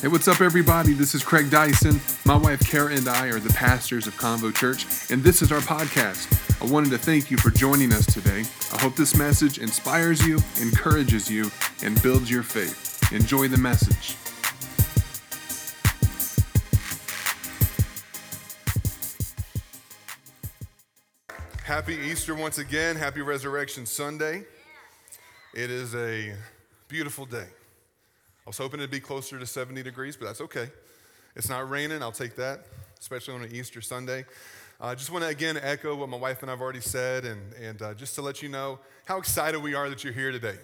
Hey, what's up, everybody? This is Craig Dyson. My wife Kara and I are the pastors of Convo Church, and this is our podcast. I wanted to thank you for joining us today. I hope this message inspires you, encourages you, and builds your faith. Enjoy the message. Happy Easter once again. Happy Resurrection Sunday. It is a beautiful day. I was hoping it'd be closer to 70 degrees, but that's okay. It's not raining, I'll take that, especially on an Easter Sunday. I uh, just want to again echo what my wife and I've already said, and, and uh, just to let you know how excited we are that you're here today.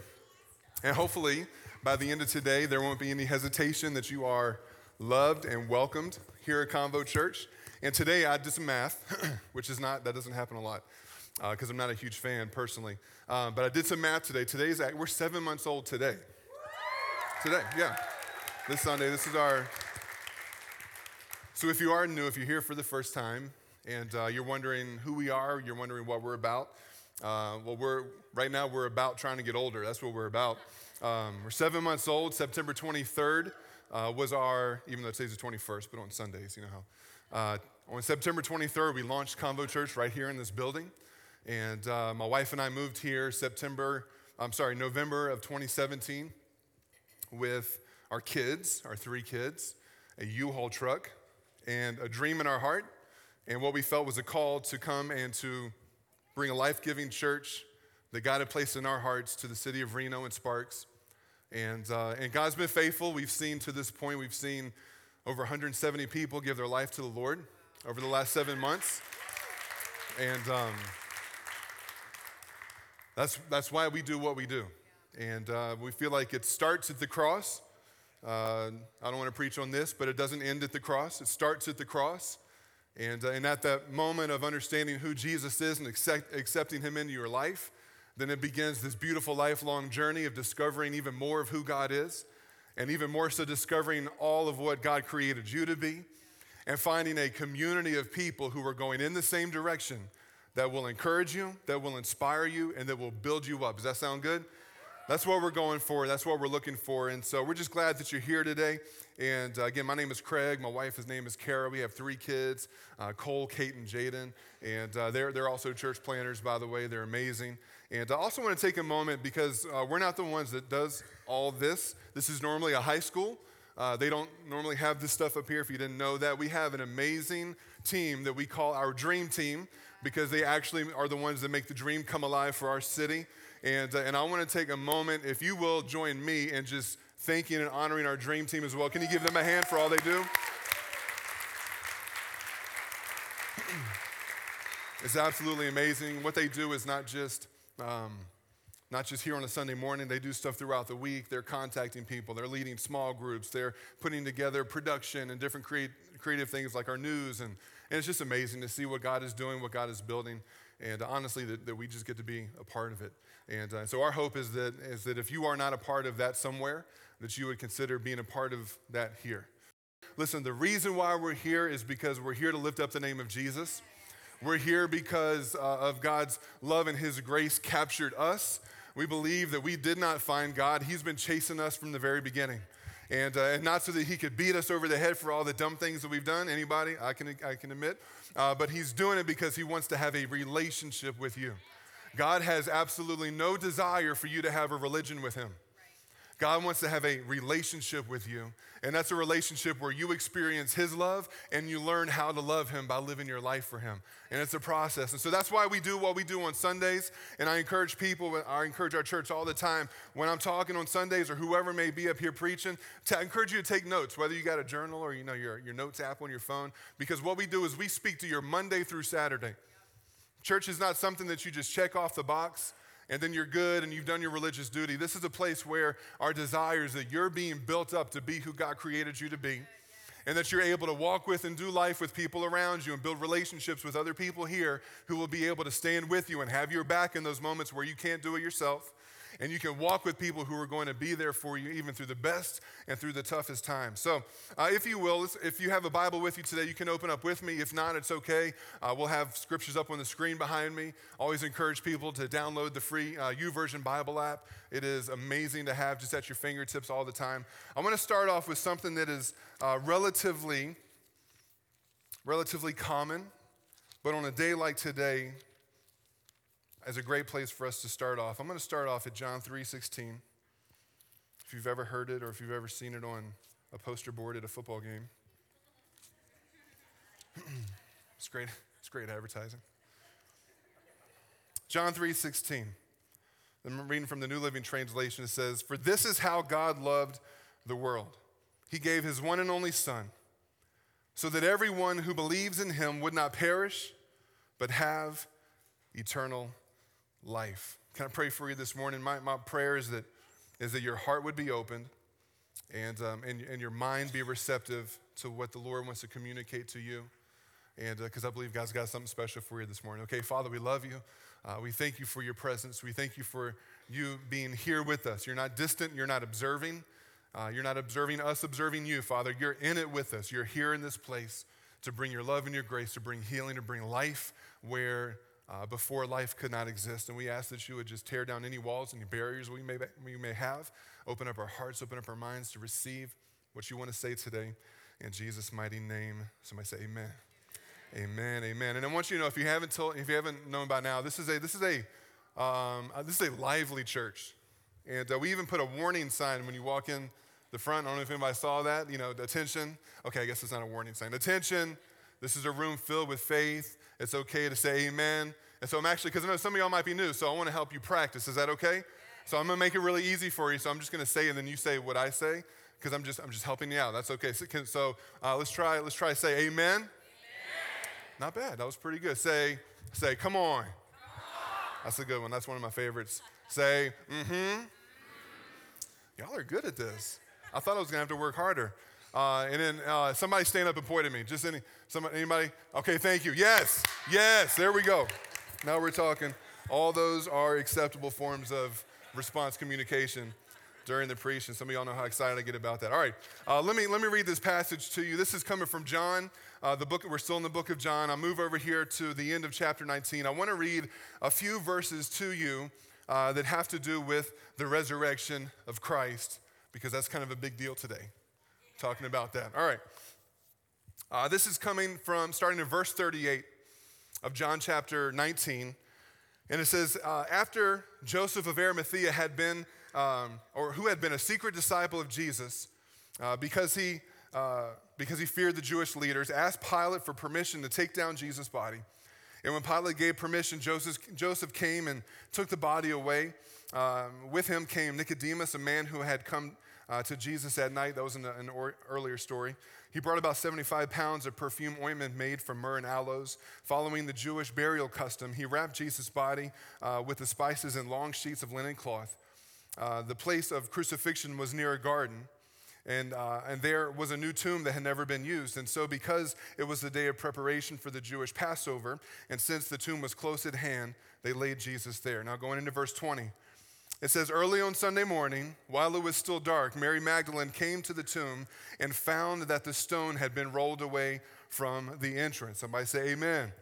And hopefully, by the end of today, there won't be any hesitation that you are loved and welcomed here at Convo Church. And today I did some math, which is not, that doesn't happen a lot because uh, I'm not a huge fan personally. Um, but I did some math today. Today's, we're seven months old today. Today, yeah. This Sunday, this is our. So if you are new, if you're here for the first time, and uh, you're wondering who we are, you're wondering what we're about. Uh, well, we're right now we're about trying to get older. That's what we're about. Um, we're seven months old. September 23rd uh, was our, even though today's the 21st, but on Sundays, you know how. Uh, on September 23rd, we launched Convo Church right here in this building, and uh, my wife and I moved here September. I'm sorry, November of 2017 with our kids, our three kids, a U-Haul truck, and a dream in our heart, and what we felt was a call to come and to bring a life-giving church that God had placed in our hearts to the city of Reno and Sparks. And, uh, and God's been faithful. We've seen to this point, we've seen over 170 people give their life to the Lord over the last seven months. And um, that's, that's why we do what we do. And uh, we feel like it starts at the cross. Uh, I don't want to preach on this, but it doesn't end at the cross. It starts at the cross. And, uh, and at that moment of understanding who Jesus is and accept, accepting him into your life, then it begins this beautiful lifelong journey of discovering even more of who God is, and even more so discovering all of what God created you to be, and finding a community of people who are going in the same direction that will encourage you, that will inspire you, and that will build you up. Does that sound good? That's what we're going for. That's what we're looking for. And so we're just glad that you're here today. And uh, again, my name is Craig. My wife's name is Kara. We have three kids uh, Cole, Kate, and Jaden. And uh, they're, they're also church planners, by the way. They're amazing. And I also want to take a moment because uh, we're not the ones that does all this. This is normally a high school. Uh, they don't normally have this stuff up here if you didn't know that. We have an amazing team that we call our dream team because they actually are the ones that make the dream come alive for our city. And, uh, and I want to take a moment, if you will, join me in just thanking and honoring our dream team as well. Can you give them a hand for all they do? It's absolutely amazing. What they do is not just. Um, not just here on a Sunday morning, they do stuff throughout the week. They're contacting people, they're leading small groups, they're putting together production and different create, creative things like our news. And, and it's just amazing to see what God is doing, what God is building, and honestly, that, that we just get to be a part of it. And uh, so our hope is that, is that if you are not a part of that somewhere, that you would consider being a part of that here. Listen, the reason why we're here is because we're here to lift up the name of Jesus. We're here because uh, of God's love and His grace captured us. We believe that we did not find God. He's been chasing us from the very beginning. And, uh, and not so that he could beat us over the head for all the dumb things that we've done. Anybody? I can, I can admit. Uh, but he's doing it because he wants to have a relationship with you. God has absolutely no desire for you to have a religion with Him. God wants to have a relationship with you. And that's a relationship where you experience His love and you learn how to love Him by living your life for Him. And it's a process. And so that's why we do what we do on Sundays. And I encourage people, I encourage our church all the time, when I'm talking on Sundays or whoever may be up here preaching, to encourage you to take notes, whether you got a journal or you know your, your notes app on your phone. Because what we do is we speak to your Monday through Saturday. Church is not something that you just check off the box and then you're good and you've done your religious duty. This is a place where our desire is that you're being built up to be who God created you to be and that you're able to walk with and do life with people around you and build relationships with other people here who will be able to stand with you and have your back in those moments where you can't do it yourself. And you can walk with people who are going to be there for you even through the best and through the toughest times. So, uh, if you will, if you have a Bible with you today, you can open up with me. If not, it's okay. Uh, we'll have scriptures up on the screen behind me. Always encourage people to download the free uh, YouVersion Bible app. It is amazing to have just at your fingertips all the time. I want to start off with something that is uh, relatively, relatively common, but on a day like today, as a great place for us to start off. I'm going to start off at John 3:16. If you've ever heard it or if you've ever seen it on a poster board at a football game. it's great. It's great advertising. John 3:16. I'm reading from the New Living Translation. It says, "For this is how God loved the world. He gave his one and only son, so that everyone who believes in him would not perish, but have eternal life. Can I pray for you this morning? My, my prayer is that, is that your heart would be opened and, um, and, and your mind be receptive to what the Lord wants to communicate to you. And because uh, I believe God's got something special for you this morning. Okay, Father, we love you. Uh, we thank you for your presence. We thank you for you being here with us. You're not distant, you're not observing. Uh, you're not observing us observing you, Father. You're in it with us. You're here in this place to bring your love and your grace, to bring healing, to bring life where uh, before life could not exist. And we ask that you would just tear down any walls, any barriers we may, we may have, open up our hearts, open up our minds to receive what you want to say today. In Jesus' mighty name, somebody say amen. Amen, amen. And I want you to know if you haven't told, if you haven't known by now, this is a this is a um, uh, this is a lively church, and uh, we even put a warning sign when you walk in the front. I don't know if anybody saw that. You know, attention. Okay, I guess it's not a warning sign. Attention. This is a room filled with faith. It's okay to say amen. And so I'm actually, because I know some of y'all might be new, so I want to help you practice. Is that okay? So I'm going to make it really easy for you. So I'm just going to say, and then you say what I say, because I'm just, I'm just helping you out. That's okay. So, can, so uh, let's try, let's try to say amen. amen. Not bad. That was pretty good. Say, say, come on. come on. That's a good one. That's one of my favorites. Say, mm-hmm. Y'all are good at this. I thought I was going to have to work harder. Uh, and then uh, somebody stand up and point at me. Just any, somebody, anybody? Okay, thank you. Yes, yes, there we go. Now we're talking. All those are acceptable forms of response communication during the preach, and some of y'all know how excited I get about that. All right, uh, let me let me read this passage to you. This is coming from John, uh, the book. We're still in the book of John. I move over here to the end of chapter 19. I want to read a few verses to you uh, that have to do with the resurrection of Christ, because that's kind of a big deal today talking about that. All right. Uh, this is coming from starting in verse 38 of John chapter 19. And it says, uh, After Joseph of Arimathea had been, um, or who had been a secret disciple of Jesus, uh, because, he, uh, because he feared the Jewish leaders, asked Pilate for permission to take down Jesus' body. And when Pilate gave permission, Joseph, Joseph came and took the body away. Um, with him came Nicodemus, a man who had come uh, to Jesus that night. That was in an earlier story. He brought about 75 pounds of perfume ointment made from myrrh and aloes. Following the Jewish burial custom, he wrapped Jesus' body uh, with the spices in long sheets of linen cloth. Uh, the place of crucifixion was near a garden. And, uh, and there was a new tomb that had never been used. And so, because it was the day of preparation for the Jewish Passover, and since the tomb was close at hand, they laid Jesus there. Now, going into verse 20. It says, Early on Sunday morning, while it was still dark, Mary Magdalene came to the tomb and found that the stone had been rolled away from the entrance. Somebody say, Amen. amen.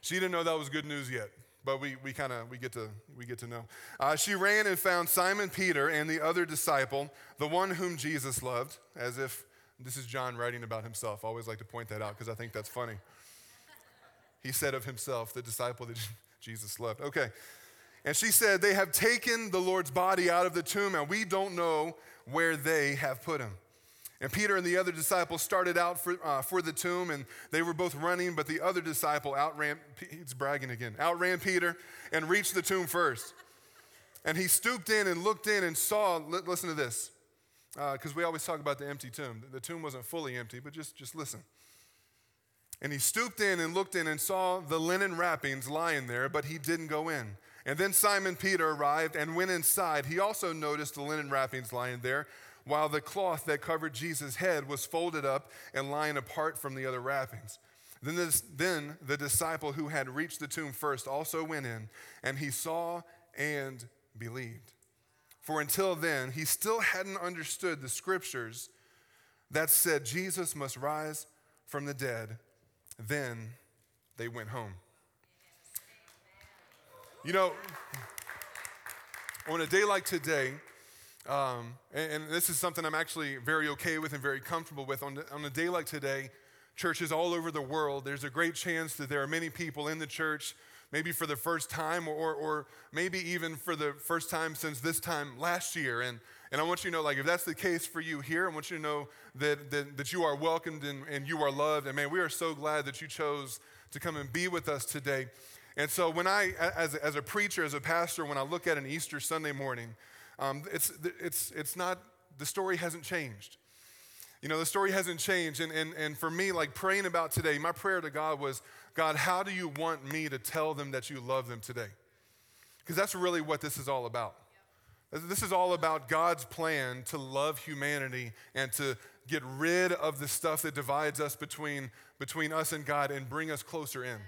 She didn't know that was good news yet, but we, we kind of we get to we get to know. Uh, she ran and found Simon Peter and the other disciple, the one whom Jesus loved, as if this is John writing about himself. I always like to point that out because I think that's funny. He said of himself, the disciple that Jesus loved. Okay. And she said, They have taken the Lord's body out of the tomb, and we don't know where they have put him. And Peter and the other disciple started out for, uh, for the tomb, and they were both running, but the other disciple outran, he's bragging again, outran Peter and reached the tomb first. And he stooped in and looked in and saw, listen to this, because uh, we always talk about the empty tomb. The tomb wasn't fully empty, but just, just listen. And he stooped in and looked in and saw the linen wrappings lying there, but he didn't go in. And then Simon Peter arrived and went inside. He also noticed the linen wrappings lying there, while the cloth that covered Jesus' head was folded up and lying apart from the other wrappings. Then, this, then the disciple who had reached the tomb first also went in, and he saw and believed. For until then, he still hadn't understood the scriptures that said Jesus must rise from the dead. Then they went home. You know, on a day like today, um, and, and, this is something I'm actually very okay with and very comfortable with, on, on a day like today, churches all over the world, there's a great chance that there are many people in the church, maybe for the first time, or, or maybe even for the first time since this time last year. And, and I want you to know, like, if that's the case for you here, I want you to know that, that, that you are welcomed and, and you are loved. And man, we are so glad that you chose to come and be with us today. And so, when I, as, as a preacher, as a pastor, when I look at an Easter Sunday morning, um, it's, it's, it's not, the story hasn't changed. You know, the story hasn't changed. And, and, and for me, like praying about today, my prayer to God was, God, how do you want me to tell them that you love them today? Because that's really what this is all about. This is all about God's plan to love humanity and to get rid of the stuff that divides us between, between us and God and bring us closer in.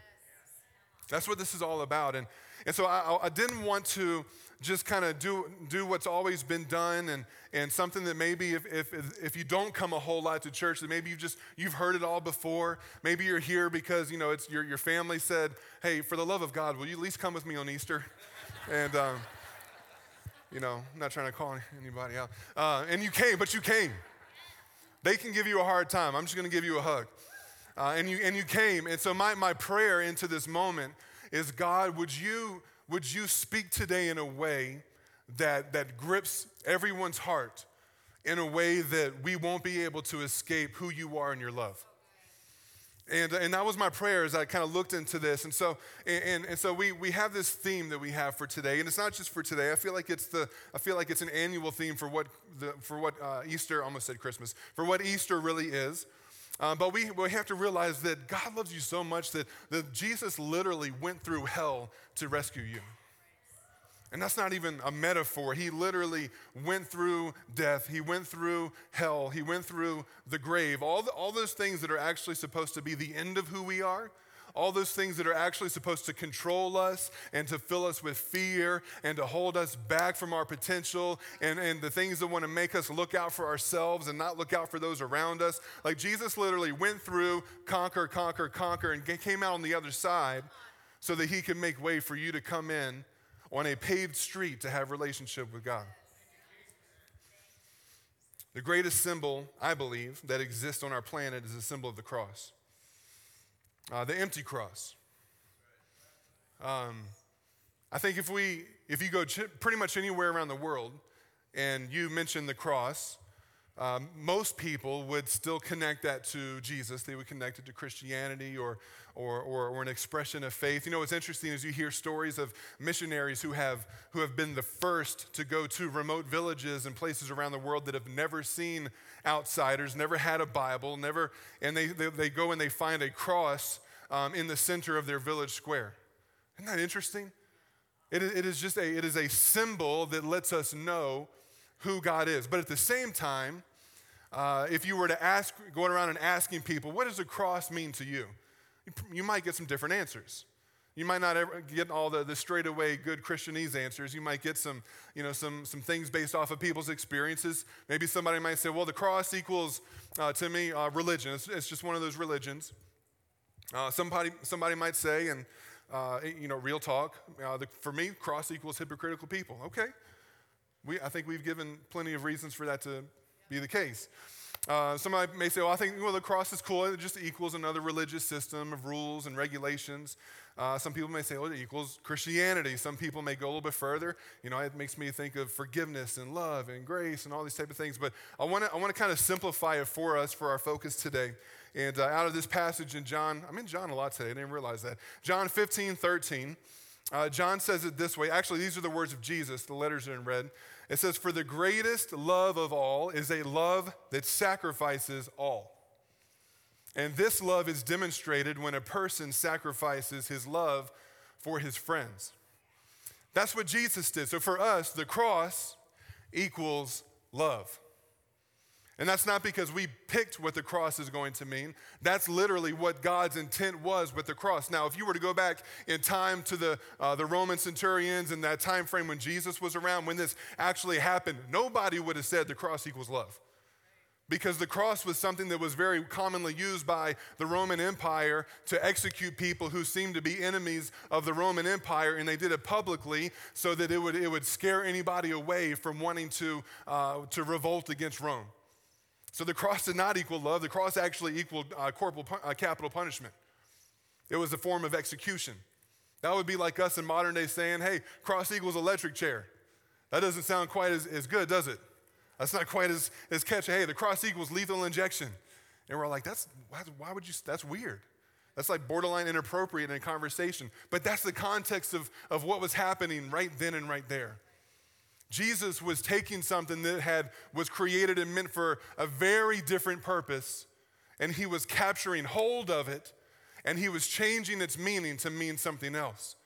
That's what this is all about. And, and so I, I didn't want to just kind of do, do what's always been done and, and something that maybe if, if, if you don't come a whole lot to church, that maybe you've just, you've heard it all before. Maybe you're here because, you know, it's your, your family said, hey, for the love of God, will you at least come with me on Easter? and, um, you know, I'm not trying to call anybody out. Uh, and you came, but you came. They can give you a hard time. I'm just going to give you a hug. Uh, and, you, and you came. And so, my, my prayer into this moment is God, would you, would you speak today in a way that, that grips everyone's heart in a way that we won't be able to escape who you are in your love? And, and that was my prayer as I kind of looked into this. And so, and, and so we, we have this theme that we have for today. And it's not just for today. I feel like it's, the, I feel like it's an annual theme for what, the, for what uh, Easter, almost said Christmas, for what Easter really is. Um, but we, we have to realize that God loves you so much that, that Jesus literally went through hell to rescue you. And that's not even a metaphor. He literally went through death. He went through hell. He went through the grave. All, the, all those things that are actually supposed to be the end of who we are, all those things that are actually supposed to control us and to fill us with fear and to hold us back from our potential and, and the things that want to make us look out for ourselves and not look out for those around us. Like Jesus literally went through, conquer, conquer, conquer, and came out on the other side so that he could make way for you to come in on a paved street to have relationship with God. The greatest symbol, I believe, that exists on our planet is the symbol of the cross uh, the empty cross. Um, I think if we, if you go ch- pretty much anywhere around the world and you mention the cross, um, most people would still connect that to Jesus. They would connect it to Christianity or, or, or, or, an expression of faith. You know, what's interesting is you hear stories of missionaries who have, who have been the first to go to remote villages and places around the world that have never seen outsiders, never had a Bible, never, and they, they, they go and they find a cross um, in the center of their village square. Isn't that interesting? It, it, is just a, it is a symbol that lets us know who God is. But at the same time, uh, if you were to ask, going around and asking people, what does a cross mean to you? You, might get some different answers. You might not get all the, the straightaway good Christianese answers. You might get some, you know, some, some things based off of people's experiences. Maybe somebody might say, well, the cross equals, uh, to me, uh, religion. It's, it's, just one of those religions. Uh, somebody, somebody might say, and, uh, you know, real talk, uh, the, for me, cross equals hypocritical people. Okay. We, I think we've given plenty of reasons for that to be the case. Uh, somebody may say, well, I think well, the cross is cool. It just equals another religious system of rules and regulations. Uh, some people may say, oh, it equals Christianity. Some people may go a little bit further. You know, it makes me think of forgiveness and love and grace and all these type of things. But I want to I wanna kind of simplify it for us for our focus today. And uh, out of this passage in John, I'm in John a lot today. I didn't realize that. John 15, 13. Uh, John says it this way. Actually, these are the words of Jesus. The letters are in red. It says, For the greatest love of all is a love that sacrifices all. And this love is demonstrated when a person sacrifices his love for his friends. That's what Jesus did. So for us, the cross equals love. And that's not because we picked what the cross is going to mean. That's literally what God's intent was with the cross. Now, if you were to go back in time to the, uh, the Roman centurions and that time frame when Jesus was around, when this actually happened, nobody would have said the cross equals love. Because the cross was something that was very commonly used by the Roman Empire to execute people who seemed to be enemies of the Roman Empire, and they did it publicly so that it would, it would scare anybody away from wanting to, uh, to revolt against Rome. So the cross did not equal love. The cross actually equaled uh, corporal, uh, capital punishment. It was a form of execution. That would be like us in modern day saying, hey, cross equals electric chair. That doesn't sound quite as, as good, does it? That's not quite as, as catchy. Hey, the cross equals lethal injection. And we're like, that's, why would you, that's weird. That's like borderline inappropriate in a conversation. But that's the context of, of what was happening right then and right there. Jesus was taking something that had, was created and meant for a very different purpose, and he was capturing hold of it, and he was changing its meaning to mean something else.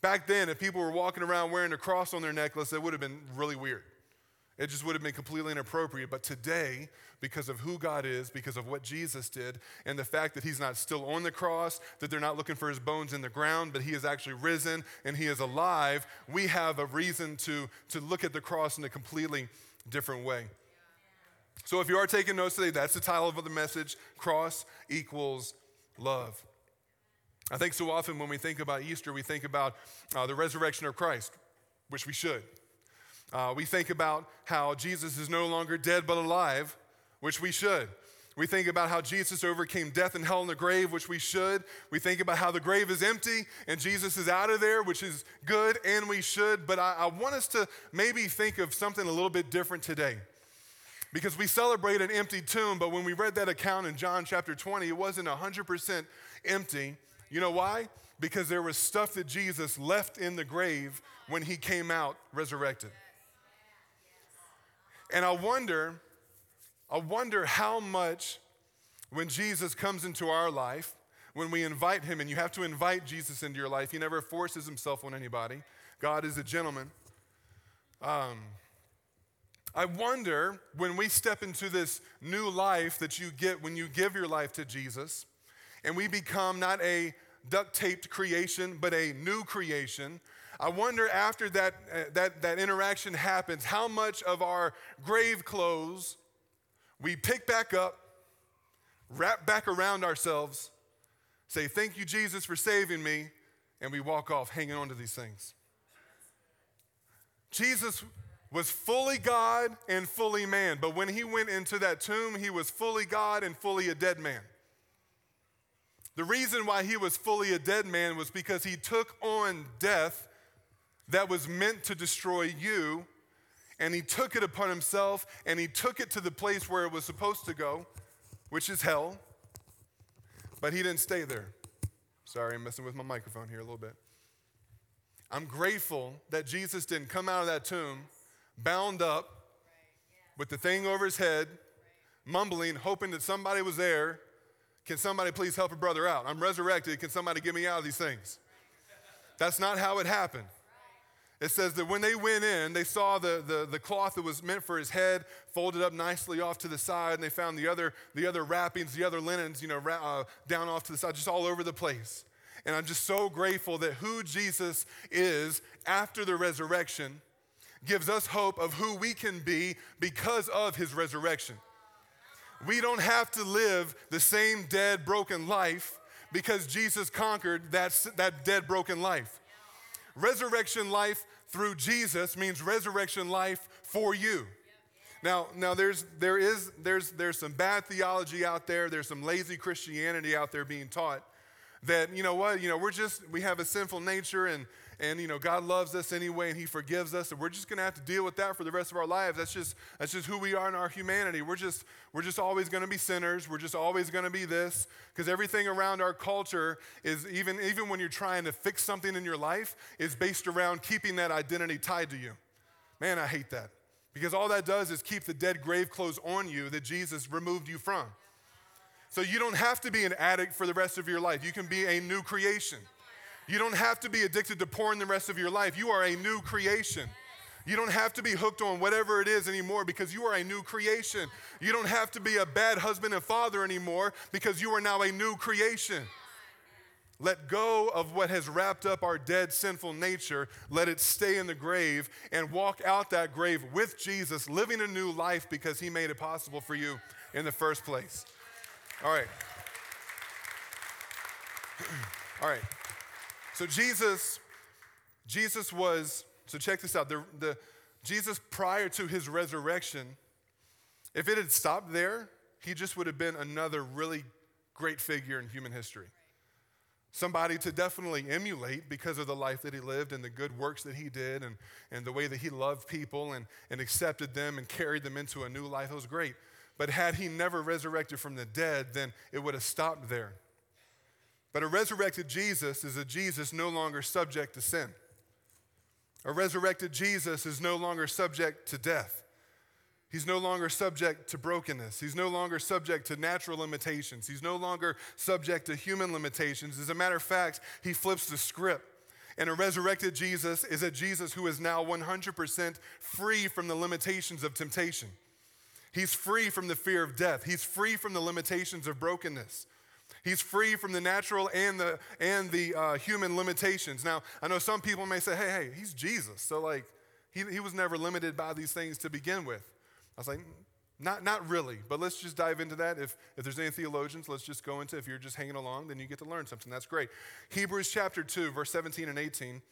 Back then, if people were walking around wearing a cross on their necklace, it would have been really weird. It just would have been completely inappropriate. But today, because of who God is, because of what Jesus did, and the fact that he's not still on the cross, that they're not looking for his bones in the ground, but he is actually risen and he is alive, we have a reason to, to look at the cross in a completely different way. So if you are taking notes today, that's the title of the message Cross equals love. I think so often when we think about Easter, we think about uh, the resurrection of Christ, which we should. Uh, we think about how Jesus is no longer dead but alive, which we should. We think about how Jesus overcame death and hell in the grave, which we should. We think about how the grave is empty and Jesus is out of there, which is good and we should. But I, I want us to maybe think of something a little bit different today. Because we celebrate an empty tomb, but when we read that account in John chapter 20, it wasn't 100% empty. You know why? Because there was stuff that Jesus left in the grave when he came out resurrected. And I wonder, I wonder how much when Jesus comes into our life, when we invite him, and you have to invite Jesus into your life, he never forces himself on anybody. God is a gentleman. Um, I wonder when we step into this new life that you get when you give your life to Jesus, and we become not a duct taped creation, but a new creation, I wonder after that, uh, that, that interaction happens, how much of our grave clothes we pick back up, wrap back around ourselves, say, Thank you, Jesus, for saving me, and we walk off hanging on to these things. Jesus was fully God and fully man, but when he went into that tomb, he was fully God and fully a dead man. The reason why he was fully a dead man was because he took on death that was meant to destroy you, and he took it upon himself and he took it to the place where it was supposed to go, which is hell. But he didn't stay there. Sorry, I'm messing with my microphone here a little bit. I'm grateful that Jesus didn't come out of that tomb bound up with the thing over his head, mumbling, hoping that somebody was there. Can somebody please help a brother out? I'm resurrected. Can somebody get me out of these things? That's not how it happened. It says that when they went in, they saw the, the, the cloth that was meant for his head folded up nicely off to the side, and they found the other, the other wrappings, the other linens, you know, uh, down off to the side, just all over the place. And I'm just so grateful that who Jesus is after the resurrection gives us hope of who we can be because of his resurrection. We don't have to live the same dead, broken life because Jesus conquered that, that dead, broken life. Resurrection life through Jesus means resurrection life for you. Now, now there's, there is, there's, there's some bad theology out there. There's some lazy Christianity out there being taught that, you know what, you know, we're just, we have a sinful nature and, and you know god loves us anyway and he forgives us and we're just going to have to deal with that for the rest of our lives. That's just that's just who we are in our humanity. We're just we're just always going to be sinners. We're just always going to be this because everything around our culture is even even when you're trying to fix something in your life is based around keeping that identity tied to you. Man i hate that because all that does is keep the dead grave clothes on you that jesus removed you from. So you don't have to be an addict for the rest of your life. You can be a new creation you don't have to be addicted to porn the rest of your life. You are a new creation. You don't have to be hooked on whatever it is anymore because you are a new creation. You don't have to be a bad husband and father anymore because you are now a new creation. Let go of what has wrapped up our dead sinful nature. Let it stay in the grave and walk out that grave with Jesus, living a new life because he made it possible for you in the first place. All right. All right. So Jesus, Jesus was, so check this out. The, the, Jesus, prior to his resurrection, if it had stopped there, he just would have been another really great figure in human history. Somebody to definitely emulate because of the life that he lived and the good works that he did and, and the way that he loved people and, and accepted them and carried them into a new life. It was great. But had he never resurrected from the dead, then it would have stopped there. But a resurrected Jesus is a Jesus no longer subject to sin. A resurrected Jesus is no longer subject to death. He's no longer subject to brokenness. He's no longer subject to natural limitations. He's no longer subject to human limitations. As a matter of fact, he flips the script. And a resurrected Jesus is a Jesus who is now 100% free from the limitations of temptation. He's free from the fear of death. He's free from the limitations of brokenness. He's free from the natural and the, and the uh, human limitations. Now, I know some people may say, hey, hey, he's Jesus. So, like, he, he was never limited by these things to begin with. I was like, not, not really, but let's just dive into that. If, if there's any theologians, let's just go into If you're just hanging along, then you get to learn something. That's great. Hebrews chapter 2, verse 17 and 18.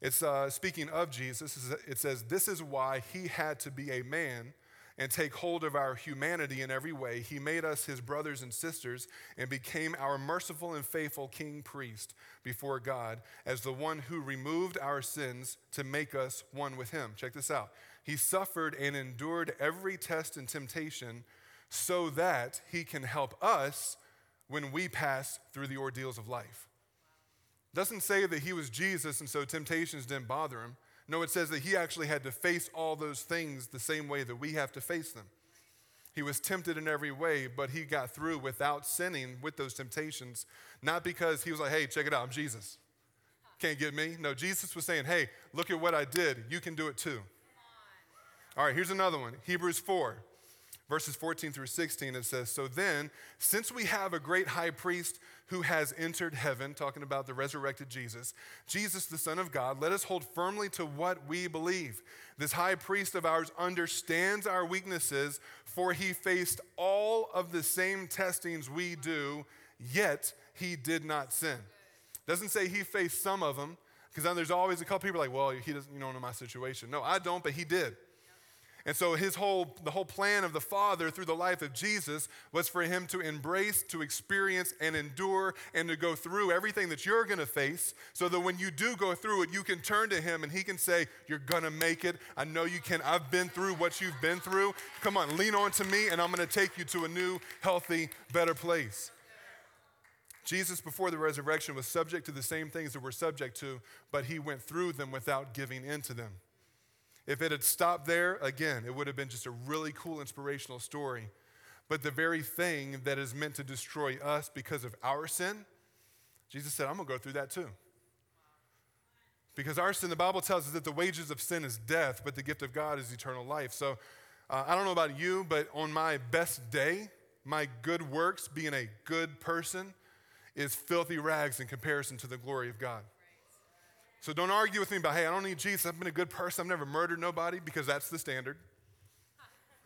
It's uh, speaking of Jesus. It says, This is why he had to be a man and take hold of our humanity in every way, he made us his brothers and sisters and became our merciful and faithful king priest before God as the one who removed our sins to make us one with him. Check this out. He suffered and endured every test and temptation so that he can help us when we pass through the ordeals of life. Doesn't say that he was Jesus and so temptations didn't bother him. No, it says that he actually had to face all those things the same way that we have to face them. He was tempted in every way, but he got through without sinning with those temptations, not because he was like, hey, check it out, I'm Jesus. Can't get me. No, Jesus was saying, hey, look at what I did. You can do it too. All right, here's another one Hebrews 4 verses 14 through 16, it says, So then, since we have a great high priest who has entered heaven, talking about the resurrected Jesus, Jesus, the Son of God, let us hold firmly to what we believe. This high priest of ours understands our weaknesses, for he faced all of the same testings we do, yet he did not sin. Doesn't say he faced some of them, because then there's always a couple people like, well, he doesn't, you don't know my situation. No, I don't, but he did. And so his whole the whole plan of the Father through the life of Jesus was for him to embrace, to experience and endure and to go through everything that you're going to face so that when you do go through it you can turn to him and he can say you're going to make it. I know you can. I've been through what you've been through. Come on, lean on to me and I'm going to take you to a new, healthy, better place. Jesus, before the resurrection, was subject to the same things that we're subject to, but he went through them without giving in to them. If it had stopped there, again, it would have been just a really cool, inspirational story. But the very thing that is meant to destroy us because of our sin, Jesus said, I'm going to go through that too. Because our sin, the Bible tells us that the wages of sin is death, but the gift of God is eternal life. So uh, I don't know about you, but on my best day, my good works, being a good person, is filthy rags in comparison to the glory of God. So don't argue with me about, hey, I don't need Jesus. I've been a good person. I've never murdered nobody because that's the standard.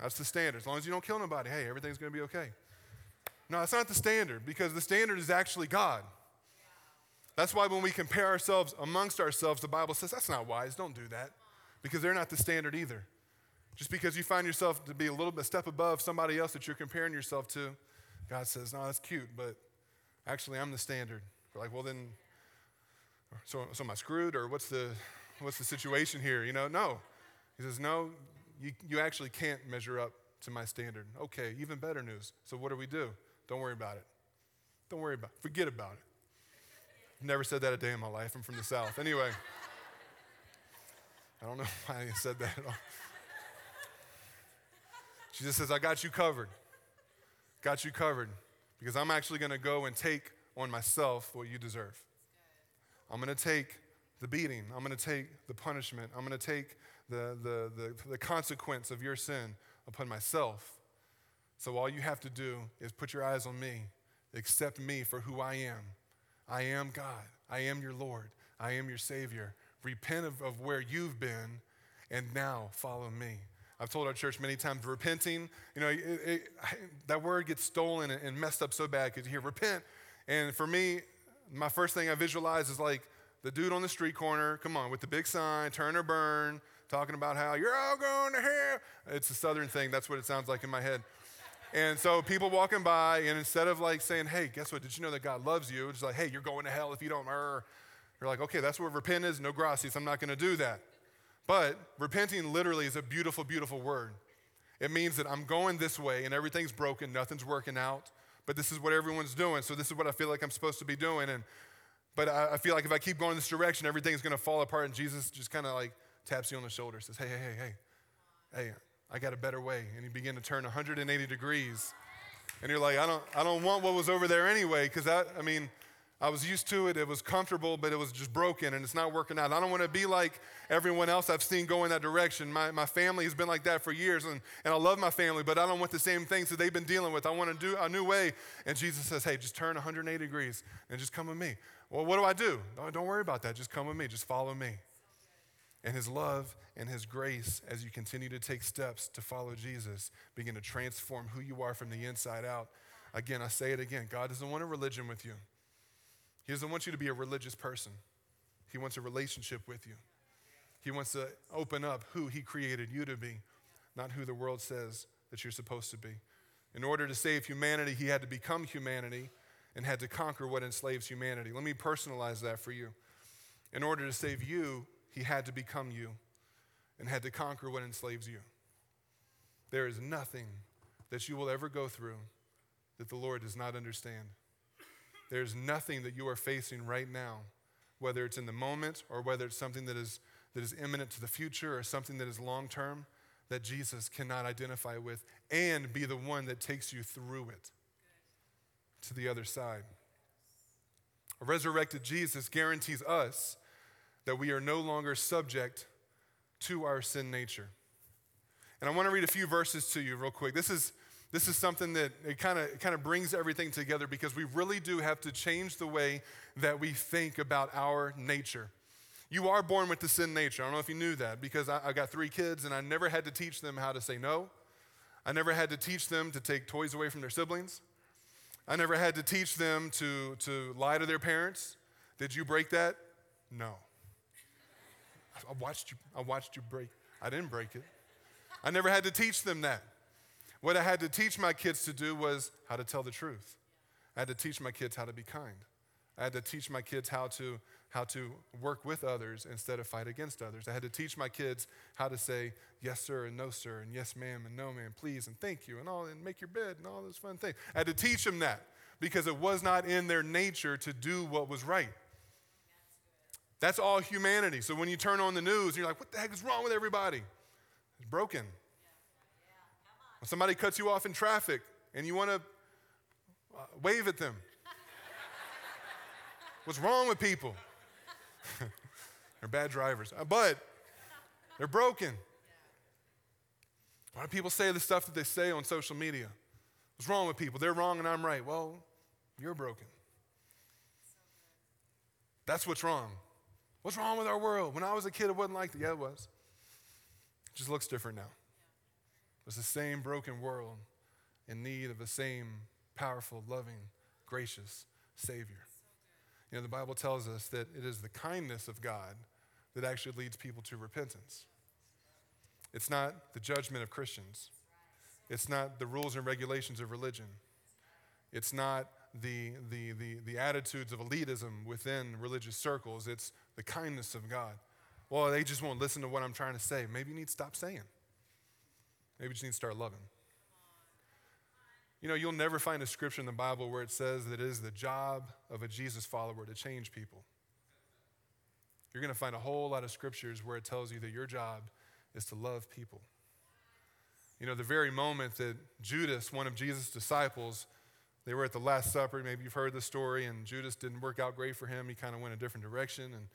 That's the standard. As long as you don't kill nobody, hey, everything's going to be okay. No, that's not the standard because the standard is actually God. That's why when we compare ourselves amongst ourselves, the Bible says that's not wise. Don't do that because they're not the standard either. Just because you find yourself to be a little bit step above somebody else that you're comparing yourself to, God says, no, that's cute, but actually I'm the standard. We're like, well, then so, so am I screwed or what's the, what's the situation here? You know, no. He says, no, you, you actually can't measure up to my standard. Okay, even better news. So what do we do? Don't worry about it. Don't worry about it. Forget about it. Never said that a day in my life. I'm from the South. Anyway, I don't know why I said that at all. She just says, I got you covered. Got you covered. Because I'm actually going to go and take on myself what you deserve. I'm going to take the beating. I'm going to take the punishment. I'm going to take the, the, the, the consequence of your sin upon myself. So all you have to do is put your eyes on me, accept me for who I am. I am God. I am your Lord. I am your Savior. Repent of, of where you've been and now follow me. I've told our church many times, repenting, you know, it, it, that word gets stolen and messed up so bad because you hear repent. And for me, my first thing I visualize is like the dude on the street corner, come on, with the big sign, turn or burn, talking about how you're all going to hell. It's a southern thing. That's what it sounds like in my head. And so people walking by, and instead of like saying, hey, guess what? Did you know that God loves you? It's like, hey, you're going to hell if you don't. You're like, okay, that's where repent is. No gracias. I'm not going to do that. But repenting literally is a beautiful, beautiful word. It means that I'm going this way and everything's broken, nothing's working out, but this is what everyone's doing. So this is what I feel like I'm supposed to be doing. And but I, I feel like if I keep going this direction, everything's to fall apart. And Jesus just kind of like taps you on the shoulder, says, "Hey, hey, hey, hey, hey, I got a better way. And you begin to turn 180 degrees. And you're like, I don't, I don't want what was over there anyway, because I, I mean, I was used to it. It was comfortable, but it was just broken and it's not working out. I don't want to be like everyone else I've seen go in that direction. My, my family has been like that for years, and, and I love my family, but I don't want the same things that they've been dealing with. I want to do a new way. And Jesus says, Hey, just turn 180 degrees and just come with me. Well, what do I do? Oh, don't worry about that. Just come with me. Just follow me and his love and his grace as you continue to take steps to follow Jesus begin to transform who you are from the inside out. Again, I say it again God doesn't want a religion with you, He doesn't want you to be a religious person. He wants a relationship with you. He wants to open up who He created you to be, not who the world says that you're supposed to be. In order to save humanity, He had to become humanity and had to conquer what enslaves humanity. Let me personalize that for you. In order to save you, he had to become you and had to conquer what enslaves you. There is nothing that you will ever go through that the Lord does not understand. There's nothing that you are facing right now, whether it's in the moment or whether it's something that is, that is imminent to the future or something that is long term, that Jesus cannot identify with and be the one that takes you through it to the other side. A resurrected Jesus guarantees us that we are no longer subject to our sin nature. And I want to read a few verses to you real quick. This is, this is something that it kind of kind of brings everything together because we really do have to change the way that we think about our nature. You are born with the sin nature. I don't know if you knew that because I, I got three kids and I never had to teach them how to say no. I never had to teach them to take toys away from their siblings. I never had to teach them to, to lie to their parents. Did you break that? No. I watched you, I watched you break. I didn't break it. I never had to teach them that. What I had to teach my kids to do was how to tell the truth. I had to teach my kids how to be kind. I had to teach my kids how to, how to work with others instead of fight against others. I had to teach my kids how to say yes, sir, and no, sir, and yes, ma'am, and no, ma'am, please, and thank you, and all, and make your bed, and all those fun things. I had to teach them that because it was not in their nature to do what was right. That's all humanity. So when you turn on the news, you're like, what the heck is wrong with everybody? It's broken. When somebody cuts you off in traffic and you want to uh, wave at them, what's wrong with people? they're bad drivers, uh, but they're broken. Why do people say the stuff that they say on social media? What's wrong with people? They're wrong and I'm right. Well, you're broken. That's what's wrong. What's wrong with our world? When I was a kid, it wasn't like that. Yeah, it was. It just looks different now. It's the same broken world in need of the same powerful, loving, gracious Savior. You know, the Bible tells us that it is the kindness of God that actually leads people to repentance. It's not the judgment of Christians, it's not the rules and regulations of religion, it's not the, the, the, the attitudes of elitism within religious circles, it's the kindness of God. Well, they just won't listen to what I'm trying to say. Maybe you need to stop saying. Maybe you just need to start loving. You know, you'll never find a scripture in the Bible where it says that it is the job of a Jesus follower to change people. You're going to find a whole lot of scriptures where it tells you that your job is to love people. You know, the very moment that Judas, one of Jesus' disciples, they were at the Last Supper. Maybe you've heard the story, and Judas didn't work out great for him. He kind of went a different direction. And,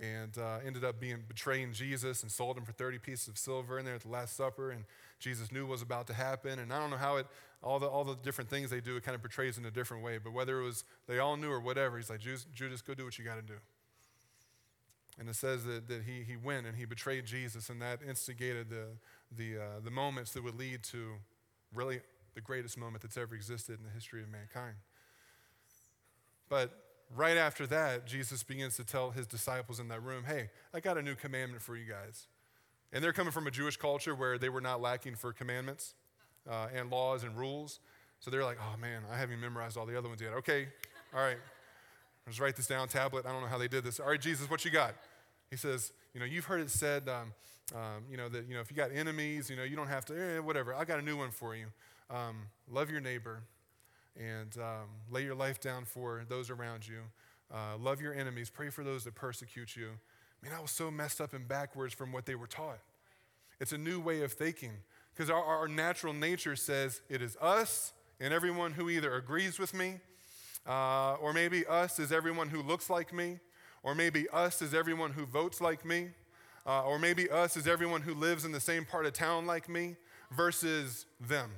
and uh, ended up being betraying Jesus and sold him for 30 pieces of silver in there at the Last Supper. And Jesus knew was about to happen. And I don't know how it, all the, all the different things they do, it kind of portrays in a different way. But whether it was they all knew or whatever, he's like, Judas, go do what you got to do. And it says that, that he, he went and he betrayed Jesus, and that instigated the, the, uh, the moments that would lead to really the greatest moment that's ever existed in the history of mankind. But right after that, Jesus begins to tell his disciples in that room, hey, I got a new commandment for you guys. And they're coming from a Jewish culture where they were not lacking for commandments uh, and laws and rules. So they're like, oh man, I haven't memorized all the other ones yet. Okay, all right. Let's write this down, tablet. I don't know how they did this. All right, Jesus, what you got? He says, you know, you've heard it said, um, um, you know, that, you know, if you got enemies, you know, you don't have to, eh, whatever. I got a new one for you. Um, love your neighbor and um, lay your life down for those around you. Uh, love your enemies. Pray for those that persecute you. I mean, I was so messed up and backwards from what they were taught. It's a new way of thinking because our, our natural nature says it is us and everyone who either agrees with me, uh, or maybe us is everyone who looks like me, or maybe us is everyone who votes like me, uh, or maybe us is everyone who lives in the same part of town like me, versus them.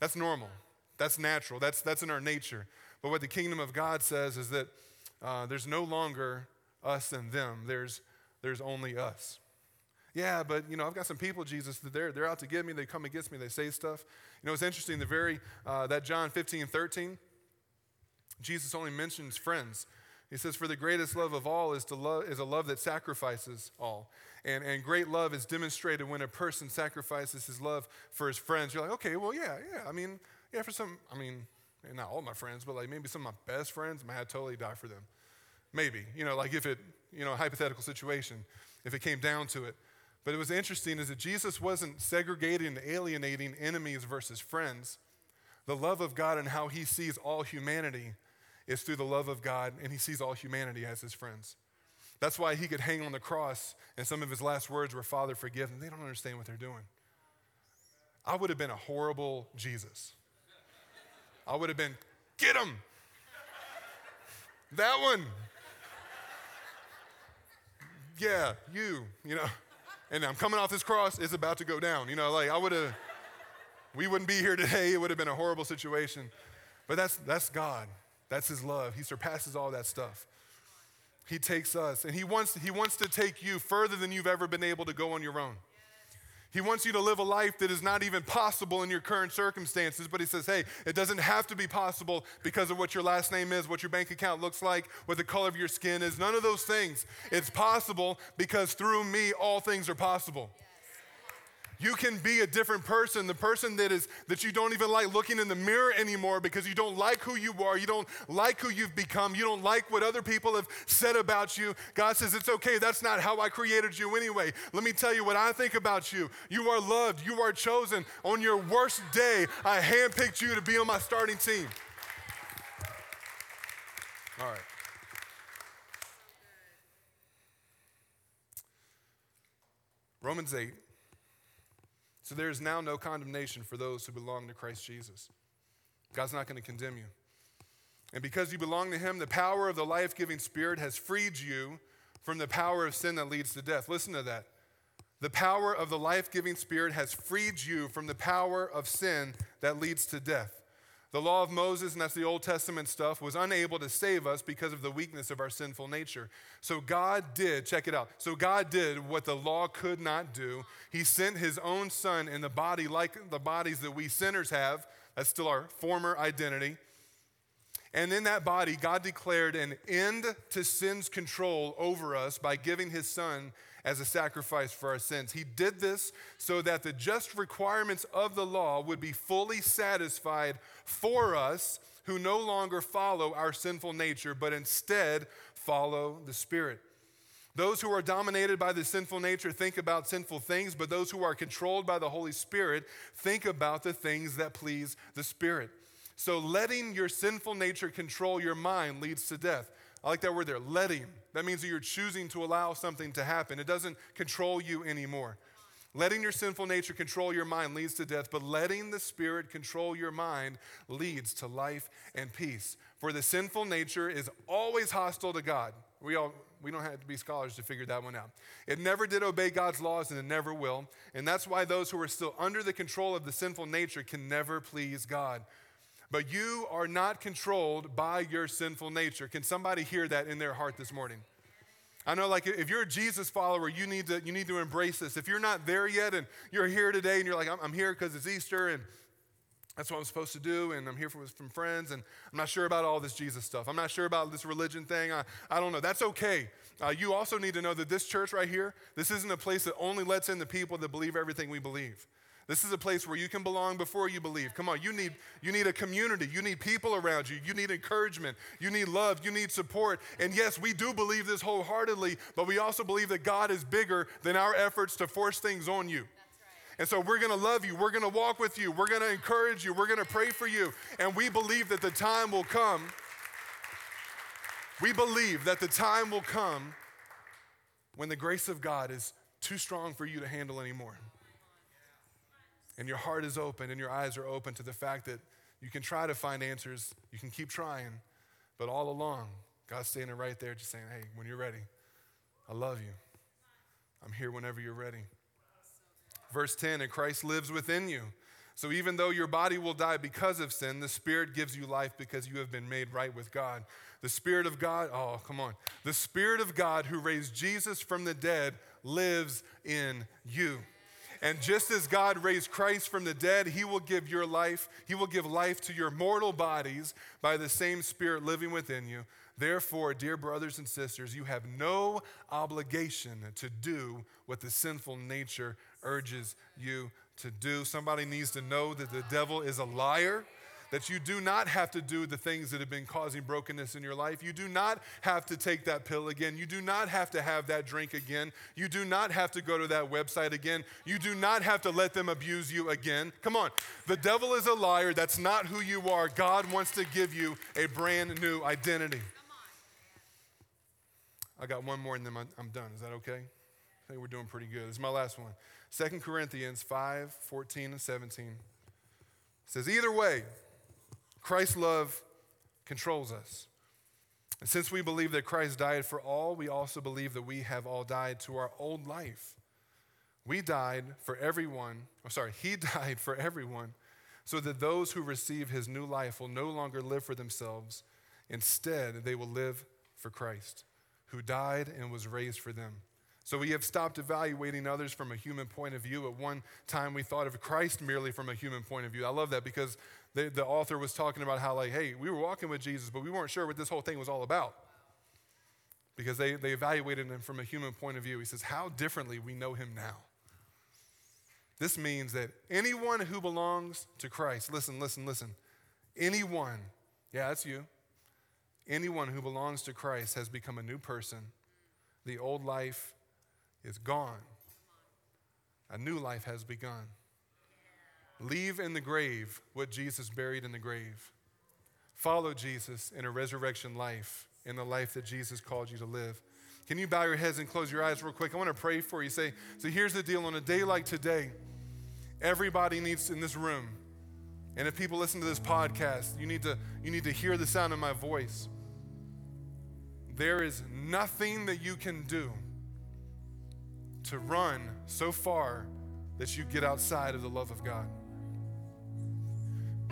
That's normal. That's natural. That's, that's in our nature. But what the kingdom of God says is that uh, there's no longer us and them, there's, there's only us. Yeah, but you know, I've got some people, Jesus, that they're, they're out to get me. They come against me. They say stuff. You know, it's interesting. The very uh, that John 15, 13, Jesus only mentions friends. He says, "For the greatest love of all is to love is a love that sacrifices all." And, and great love is demonstrated when a person sacrifices his love for his friends. You're like, okay, well, yeah, yeah. I mean, yeah, for some, I mean, not all my friends, but like maybe some of my best friends, I might totally die for them. Maybe, you know, like if it, you know, hypothetical situation, if it came down to it. But it was interesting is that Jesus wasn't segregating and alienating enemies versus friends. The love of God and how he sees all humanity is through the love of God, and he sees all humanity as his friends. That's why he could hang on the cross, and some of his last words were, Father, forgive them. They don't understand what they're doing. I would have been a horrible Jesus. I would have been, get him. That one. Yeah, you, you know. And I'm coming off this cross, it's about to go down. You know, like I would have, we wouldn't be here today. It would have been a horrible situation. But that's, that's God. That's his love. He surpasses all that stuff. He takes us, and he wants, he wants to take you further than you've ever been able to go on your own. He wants you to live a life that is not even possible in your current circumstances, but he says, hey, it doesn't have to be possible because of what your last name is, what your bank account looks like, what the color of your skin is. None of those things. It's possible because through me, all things are possible. You can be a different person, the person that is that you don't even like looking in the mirror anymore because you don't like who you are, you don't like who you've become, you don't like what other people have said about you. God says it's okay. That's not how I created you anyway. Let me tell you what I think about you. You are loved, you are chosen. On your worst day, I handpicked you to be on my starting team. All right. Romans 8 so there is now no condemnation for those who belong to Christ Jesus. God's not going to condemn you. And because you belong to Him, the power of the life giving Spirit has freed you from the power of sin that leads to death. Listen to that. The power of the life giving Spirit has freed you from the power of sin that leads to death. The law of Moses, and that's the Old Testament stuff, was unable to save us because of the weakness of our sinful nature. So God did, check it out. So God did what the law could not do. He sent his own son in the body like the bodies that we sinners have. That's still our former identity. And in that body, God declared an end to sin's control over us by giving his son as a sacrifice for our sins. He did this so that the just requirements of the law would be fully satisfied for us who no longer follow our sinful nature, but instead follow the Spirit. Those who are dominated by the sinful nature think about sinful things, but those who are controlled by the Holy Spirit think about the things that please the Spirit. So, letting your sinful nature control your mind leads to death. I like that word there, letting. That means that you're choosing to allow something to happen. It doesn't control you anymore. Letting your sinful nature control your mind leads to death, but letting the Spirit control your mind leads to life and peace. For the sinful nature is always hostile to God. We all We don't have to be scholars to figure that one out. It never did obey God's laws and it never will. And that's why those who are still under the control of the sinful nature can never please God. But you are not controlled by your sinful nature. Can somebody hear that in their heart this morning? I know, like, if you're a Jesus follower, you need to, you need to embrace this. If you're not there yet and you're here today and you're like, I'm, I'm here because it's Easter and that's what I'm supposed to do, and I'm here from, friends, and I'm not sure about all this Jesus stuff. I'm not sure about this religion thing. I, I don't know. That's okay. Uh, you also need to know that this church right here, this isn't a place that only lets in the people that believe everything we believe. This is a place where you can belong before you believe. Come on, you need, you need a community. You need people around you. You need encouragement. You need love. You need support. And yes, we do believe this wholeheartedly, but we also believe that God is bigger than our efforts to force things on you. And so we're gonna love you, we're gonna walk with you, we're gonna encourage you, we're gonna pray for you. And we believe that the time will come. We believe that the time will come when the grace of God is too strong for you to handle anymore and your heart is open and your eyes are open to the fact that you can try to find answers, you can keep trying, but all along, God's standing right there just saying, hey, when you're ready, I love you. I'm here whenever you're ready. Verse 10 and Christ lives within you. So even though your body will die because of sin, the Spirit gives you life because you have been made right with God. The Spirit of God, oh, come on. The Spirit of God who raised Jesus from the dead lives in you. And just as God raised Christ from the dead, He will give your life, He will give life to your mortal bodies by the same Spirit living within you. Therefore, dear brothers and sisters, you have no obligation to do what the sinful nature urges you to do. Somebody needs to know that the devil is a liar that you do not have to do the things that have been causing brokenness in your life. You do not have to take that pill again. You do not have to have that drink again. You do not have to go to that website again. You do not have to let them abuse you again. Come on. The devil is a liar. That's not who you are. God wants to give you a brand new identity. I got one more and then I'm done. Is that okay? I think we're doing pretty good. This is my last one. 2 Corinthians 5 14 and 17 says, Either way, Christ's love controls us. And since we believe that Christ died for all, we also believe that we have all died to our old life. We died for everyone, oh, sorry, He died for everyone, so that those who receive His new life will no longer live for themselves. Instead, they will live for Christ, who died and was raised for them. So we have stopped evaluating others from a human point of view. At one time, we thought of Christ merely from a human point of view. I love that because the, the author was talking about how, like, hey, we were walking with Jesus, but we weren't sure what this whole thing was all about because they, they evaluated him from a human point of view. He says, how differently we know him now. This means that anyone who belongs to Christ, listen, listen, listen, anyone, yeah, that's you, anyone who belongs to Christ has become a new person. The old life is gone, a new life has begun. Leave in the grave what Jesus buried in the grave. Follow Jesus in a resurrection life, in the life that Jesus called you to live. Can you bow your heads and close your eyes real quick? I want to pray for you. Say, so here's the deal on a day like today, everybody needs in this room. And if people listen to this podcast, you need to, you need to hear the sound of my voice. There is nothing that you can do to run so far that you get outside of the love of God.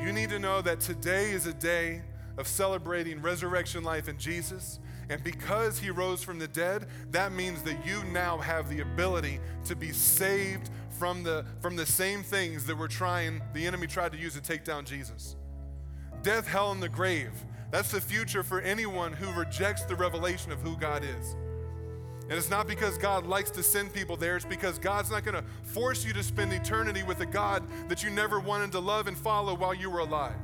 You need to know that today is a day of celebrating resurrection life in Jesus. And because he rose from the dead, that means that you now have the ability to be saved from the, from the same things that we're trying, the enemy tried to use to take down Jesus. Death, hell, and the grave. That's the future for anyone who rejects the revelation of who God is. And it's not because God likes to send people there, it's because God's not going to force you to spend eternity with a God that you never wanted to love and follow while you were alive.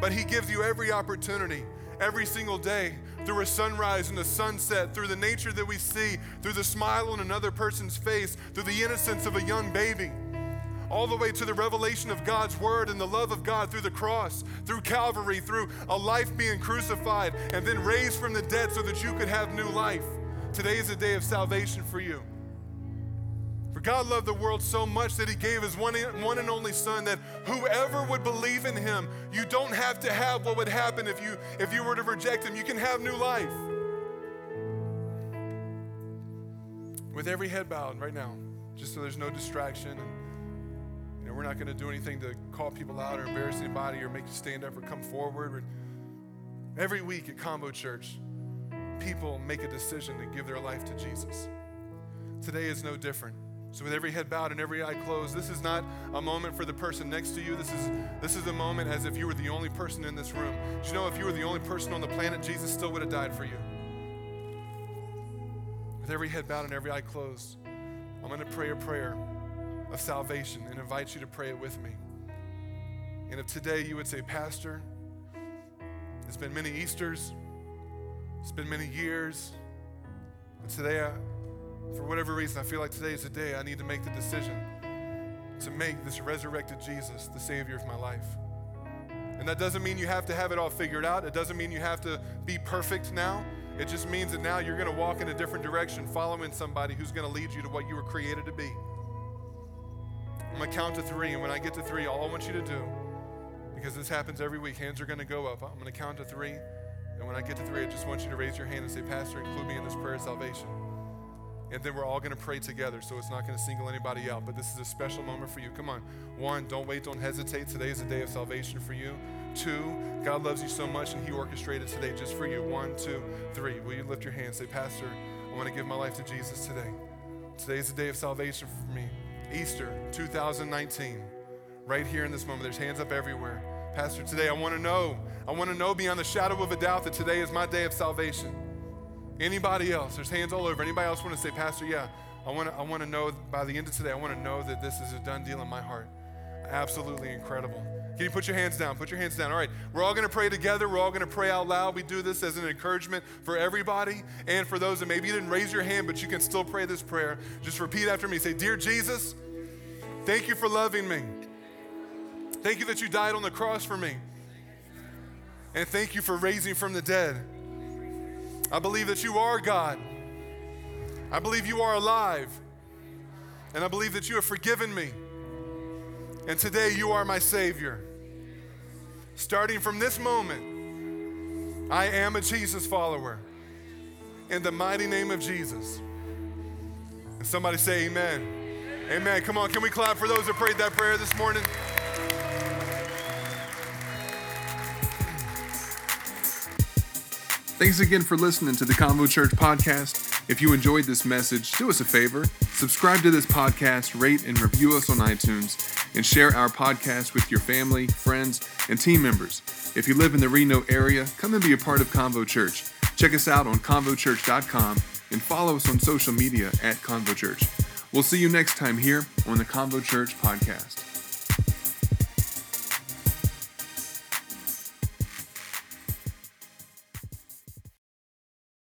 But He gives you every opportunity, every single day, through a sunrise and a sunset, through the nature that we see, through the smile on another person's face, through the innocence of a young baby all the way to the revelation of God's word and the love of God through the cross, through Calvary, through a life being crucified and then raised from the dead so that you could have new life. Today is a day of salvation for you. For God loved the world so much that he gave his one, one and only son that whoever would believe in him, you don't have to have what would happen if you if you were to reject him. You can have new life. with every head bowed right now, just so there's no distraction. And, you know, we're not going to do anything to call people out or embarrass anybody or make you stand up or come forward. Every week at Convo Church, people make a decision to give their life to Jesus. Today is no different. So with every head bowed and every eye closed, this is not a moment for the person next to you. This is this is a moment as if you were the only person in this room. Do you know if you were the only person on the planet, Jesus still would have died for you. With every head bowed and every eye closed, I'm going to pray a prayer of salvation and invite you to pray it with me. And if today you would say, Pastor, it's been many Easters, it's been many years, but today I for whatever reason, I feel like today is the day I need to make the decision to make this resurrected Jesus the Savior of my life. And that doesn't mean you have to have it all figured out. It doesn't mean you have to be perfect now. It just means that now you're going to walk in a different direction, following somebody who's going to lead you to what you were created to be. I'm going to count to three, and when I get to three, all I want you to do, because this happens every week, hands are going to go up. I'm going to count to three, and when I get to three, I just want you to raise your hand and say, Pastor, include me in this prayer of salvation and then we're all going to pray together. So it's not going to single anybody out, but this is a special moment for you. Come on. One, don't wait, don't hesitate. Today is a day of salvation for you. Two, God loves you so much and He orchestrated today just for you. One, two, three. Will you lift your hand? Say, Pastor, I want to give my life to Jesus today. Today is the day of salvation for me. Easter 2019. Right here in this moment. There's hands up everywhere. Pastor, today I want to know. I want to know beyond the shadow of a doubt that today is my day of salvation. Anybody else? There's hands all over. Anybody else want to say, Pastor, yeah, I want to I want to know by the end of today, I want to know that this is a done deal in my heart. Absolutely incredible. Can you put your hands down? Put your hands down. All right. We're all going to pray together. We're all going to pray out loud. We do this as an encouragement for everybody and for those that maybe you didn't raise your hand, but you can still pray this prayer. Just repeat after me. Say, Dear Jesus, thank you for loving me. Thank you that you died on the cross for me. And thank you for raising from the dead. I believe that you are God. I believe you are alive. And I believe that you have forgiven me. And today you are my Savior. Starting from this moment, I am a Jesus follower. In the mighty name of Jesus. And somebody say, Amen. Amen. Come on, can we clap for those that prayed that prayer this morning? Thanks again for listening to the Convo Church podcast. If you enjoyed this message, do us a favor subscribe to this podcast, rate and review us on iTunes, and share our podcast with your family, friends, and team members. If you live in the Reno area, come and be a part of Convo Church. Check us out on convochurch.com and follow us on social media at Convo Church. We'll see you next time here on the Convo Church podcast.